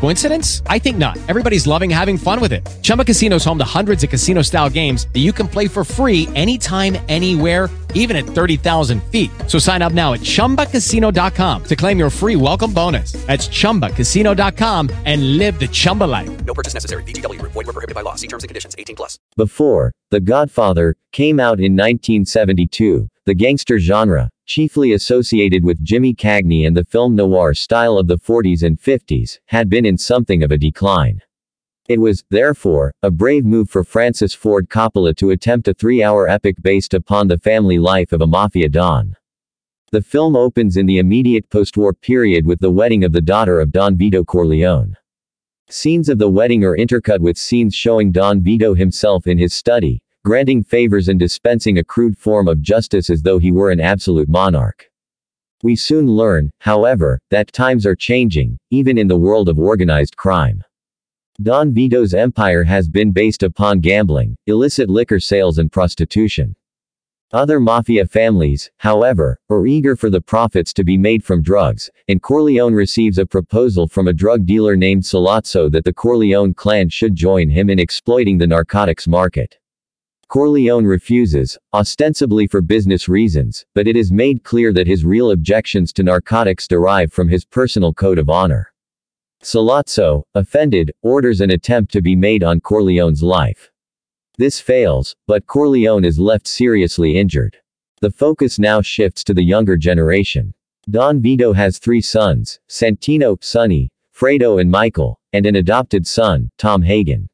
Coincidence? I think not. Everybody's loving having fun with it. Chumba Casino is home to hundreds of casino-style games that you can play for free anytime, anywhere even at 30,000 feet. So sign up now at ChumbaCasino.com to claim your free welcome bonus. That's ChumbaCasino.com and live the Chumba life. No purchase necessary. VGW. Void were prohibited by law. See terms and conditions. 18 plus. Before, The Godfather came out in 1972, the gangster genre, chiefly associated with Jimmy Cagney and the film noir style of the 40s and 50s, had been in something of a decline. It was, therefore, a brave move for Francis Ford Coppola to attempt a three-hour epic based upon the family life of a mafia don. The film opens in the immediate post-war period with the wedding of the daughter of Don Vito Corleone. Scenes of the wedding are intercut with scenes showing Don Vito himself in his study, granting favors and dispensing a crude form of justice as though he were an absolute monarch. We soon learn, however, that times are changing, even in the world of organized crime. Don Vito's empire has been based upon gambling, illicit liquor sales and prostitution. Other mafia families, however, are eager for the profits to be made from drugs, and Corleone receives a proposal from a drug dealer named Sollozzo that the Corleone clan should join him in exploiting the narcotics market. Corleone refuses, ostensibly for business reasons, but it is made clear that his real objections to narcotics derive from his personal code of honor. Sollozzo, offended, orders an attempt to be made on Corleone's life. This fails, but Corleone is left seriously injured. The focus now shifts to the younger generation. Don Vito has three sons, Santino, Sonny, Fredo and Michael, and an adopted son, Tom Hagen.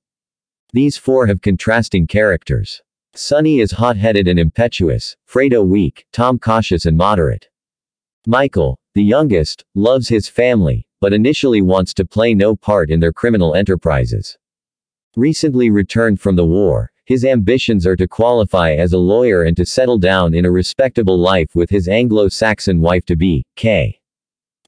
These four have contrasting characters. Sonny is hot-headed and impetuous, Fredo weak, Tom cautious and moderate. Michael, the youngest, loves his family, but initially wants to play no part in their criminal enterprises. Recently returned from the war, his ambitions are to qualify as a lawyer and to settle down in a respectable life with his Anglo-Saxon wife-to-be, Kay.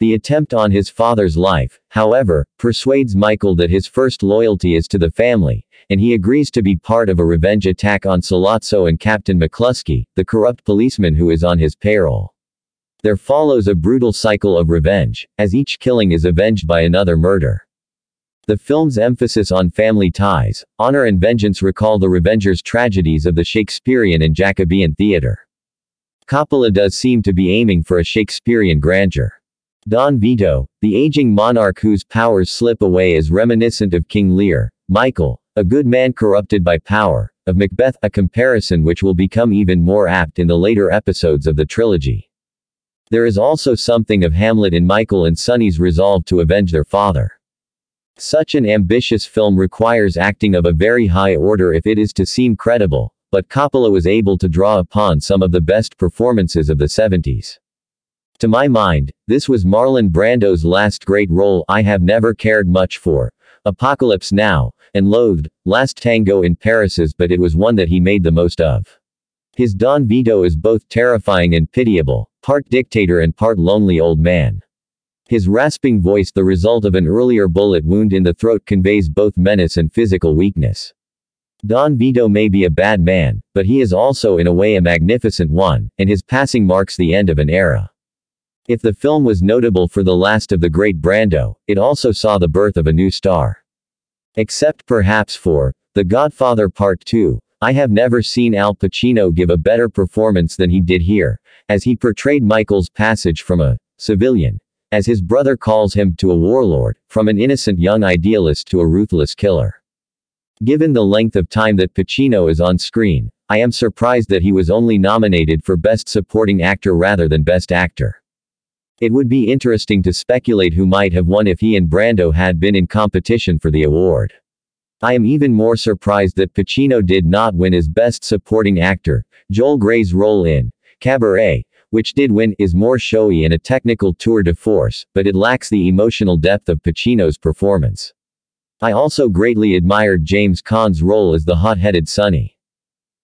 The attempt on his father's life, however, persuades Michael that his first loyalty is to the family, and he agrees to be part of a revenge attack on Sollozzo and Captain McCluskey, the corrupt policeman who is on his payroll. There follows a brutal cycle of revenge, as each killing is avenged by another murder. The film's emphasis on family ties, honor and vengeance recall the Revengers tragedies of the Shakespearean and Jacobean theater. Coppola does seem to be aiming for a Shakespearean grandeur. Don Vito, the aging monarch whose powers slip away is reminiscent of King Lear, Michael, a good man corrupted by power, of Macbeth, a comparison which will become even more apt in the later episodes of the trilogy. There is also something of Hamlet in Michael and Sonny's resolve to avenge their father. Such an ambitious film requires acting of a very high order if it is to seem credible, but Coppola was able to draw upon some of the best performances of the 70s. To my mind, this was Marlon Brando's last great role I have never cared much for. Apocalypse Now, and loathed, Last Tango in Paris's but it was one that he made the most of. His Don Vito is both terrifying and pitiable, part dictator and part lonely old man. His rasping voice, the result of an earlier bullet wound in the throat, conveys both menace and physical weakness. Don Vito may be a bad man, but he is also in a way a magnificent one, and his passing marks the end of an era. If the film was notable for the last of the great Brando, it also saw the birth of a new star. Except perhaps for The Godfather Part 2, I have never seen Al Pacino give a better performance than he did here, as he portrayed Michael's passage from a civilian as his brother calls him, to a warlord, from an innocent young idealist to a ruthless killer. Given the length of time that Pacino is on screen, I am surprised that he was only nominated for Best Supporting Actor rather than Best Actor. It would be interesting to speculate who might have won if he and Brando had been in competition for the award. I am even more surprised that Pacino did not win as Best Supporting Actor. Joel Grey's role in Cabaret, which did win, is more showy and a technical tour de force, but it lacks the emotional depth of Pacino's performance. I also greatly admired James Caan's role as the hot-headed Sonny.